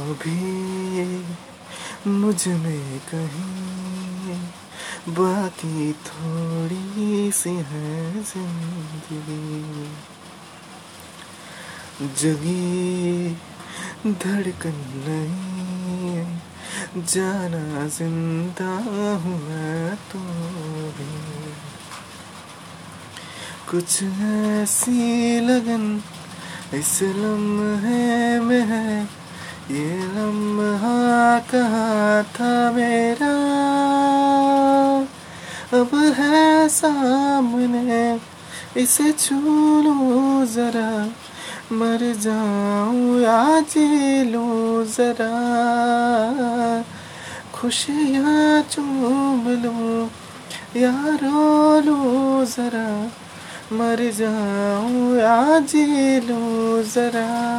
अभी मुझमें कहीं बाकी थोड़ी सी है ज़िंदगी। जगी धड़कन नहीं जाना ज़िंदा हूँ मैं तो भी। कुछ ऐसी लगन, इस लम्हे ये लम्हा कहा था मेरा? अब है सामने, इसे छू लो जरा। मर जाऊँ या जी लूँ जरा। खुशियाँ चूम लूँ या रो लूँ जरा। मर जाऊँ या जी लूँ जरा।